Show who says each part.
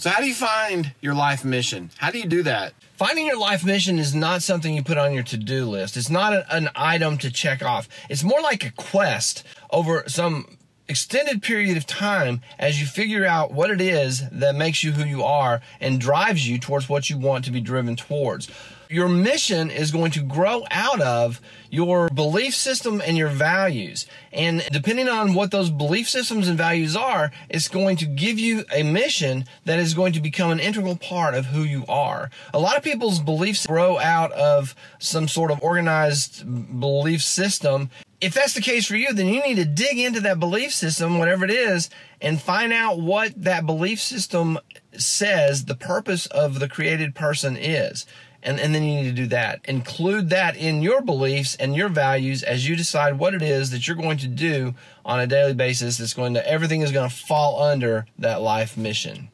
Speaker 1: So, how do you find your life mission? How do you do that?
Speaker 2: Finding your life mission is not something you put on your to do list. It's not an, an, item to check off. It's more like a quest over some extended period of time as you figure out what it is that makes you who you are and drives you towards what you want to be driven towards. Your mission is going to grow out of your belief system and your values. And depending on what those belief systems and values are, it's going to give you a mission that is going to become an integral part of who you are. A lot of people's beliefs grow out of some sort of organized belief system if that's the case for you, then you need to dig into that belief system, whatever it is, and find out what that belief system says the purpose of the created person is. And, and then you need to do that. Include that in your beliefs and your values as you decide what it is that you're going to do on a daily basis that's going to, everything is going to fall under that life mission.